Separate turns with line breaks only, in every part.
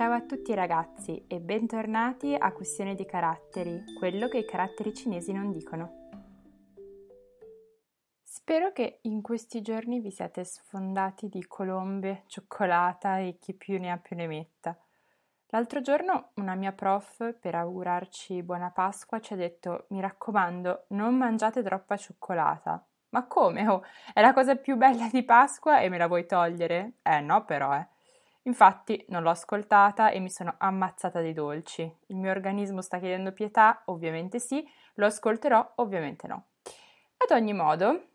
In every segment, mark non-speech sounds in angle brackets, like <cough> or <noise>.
Ciao a tutti ragazzi e bentornati a Questione di caratteri, quello che i caratteri cinesi non dicono. Spero che in questi giorni vi siate sfondati di colombe, cioccolata e chi più ne ha più ne metta. L'altro giorno una mia prof, per augurarci buona Pasqua, ci ha detto: Mi raccomando, non mangiate troppa cioccolata. Ma come? Oh, è la cosa più bella di Pasqua e me la vuoi togliere? Eh no, però, eh. Infatti non l'ho ascoltata e mi sono ammazzata dei dolci. Il mio organismo sta chiedendo pietà, ovviamente sì, lo ascolterò, ovviamente no. Ad ogni modo,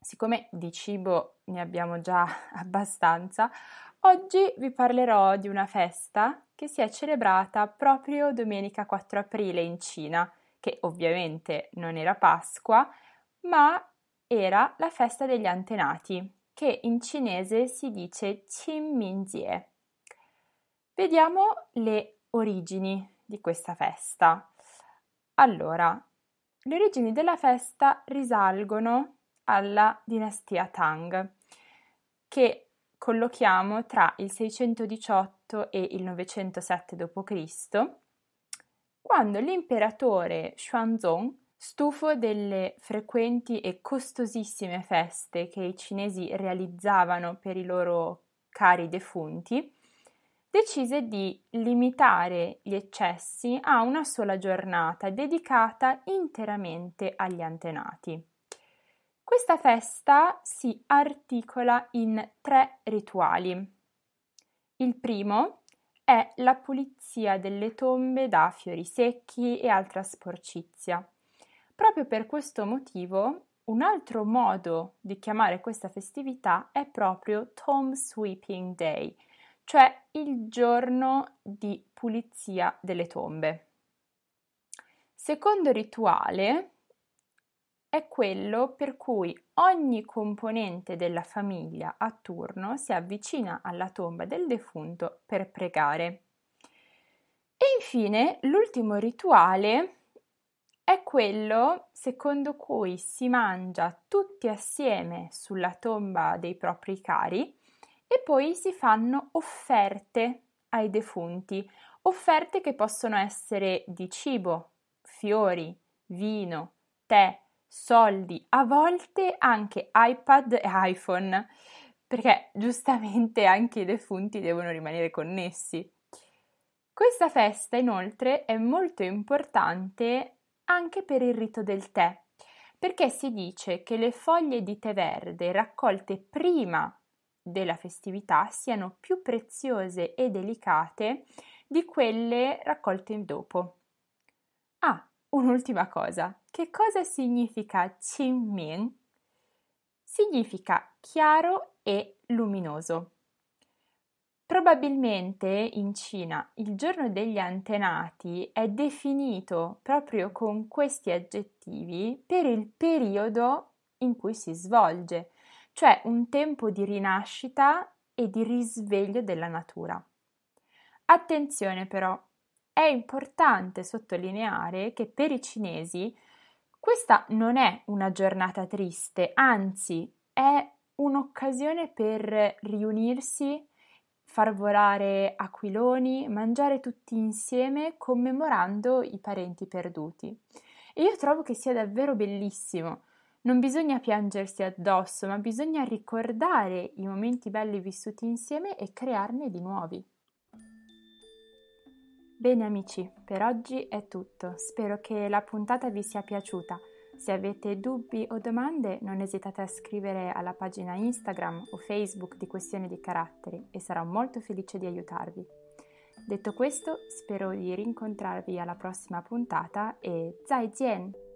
siccome di cibo ne abbiamo già <laughs> abbastanza, oggi vi parlerò di una festa che si è celebrata proprio domenica 4 aprile in Cina, che ovviamente non era Pasqua, ma era la festa degli antenati, che in cinese si dice Qinminjie. Vediamo le origini di questa festa. Allora, le origini della festa risalgono alla dinastia Tang, che collochiamo tra il 618 e il 907 d.C., quando l'imperatore Xuanzong Stufo delle frequenti e costosissime feste che i cinesi realizzavano per i loro cari defunti, decise di limitare gli eccessi a una sola giornata dedicata interamente agli antenati. Questa festa si articola in tre rituali. Il primo è la pulizia delle tombe da fiori secchi e altra sporcizia. Proprio per questo motivo, un altro modo di chiamare questa festività è proprio Tomb Sweeping Day, cioè il giorno di pulizia delle tombe. Secondo rituale è quello per cui ogni componente della famiglia a turno si avvicina alla tomba del defunto per pregare. E infine l'ultimo rituale è quello secondo cui si mangia tutti assieme sulla tomba dei propri cari e poi si fanno offerte ai defunti, offerte che possono essere di cibo, fiori, vino, tè, soldi, a volte anche iPad e iPhone, perché giustamente anche i defunti devono rimanere connessi. Questa festa inoltre è molto importante anche per il rito del tè, perché si dice che le foglie di tè verde raccolte prima della festività siano più preziose e delicate di quelle raccolte dopo. Ah, un'ultima cosa. Che cosa significa Qingming? Significa chiaro e luminoso. Probabilmente in Cina il giorno degli antenati è definito proprio con questi aggettivi per il periodo in cui si svolge, cioè un tempo di rinascita e di risveglio della natura. Attenzione però, è importante sottolineare che per i cinesi questa non è una giornata triste, anzi è un'occasione per riunirsi far volare aquiloni, mangiare tutti insieme commemorando i parenti perduti. E io trovo che sia davvero bellissimo. Non bisogna piangersi addosso, ma bisogna ricordare i momenti belli vissuti insieme e crearne di nuovi. Bene amici, per oggi è tutto. Spero che la puntata vi sia piaciuta. Se avete dubbi o domande non esitate a scrivere alla pagina Instagram o Facebook di Questione di Caratteri e sarò molto felice di aiutarvi. Detto questo, spero di rincontrarvi alla prossima puntata e zai jian!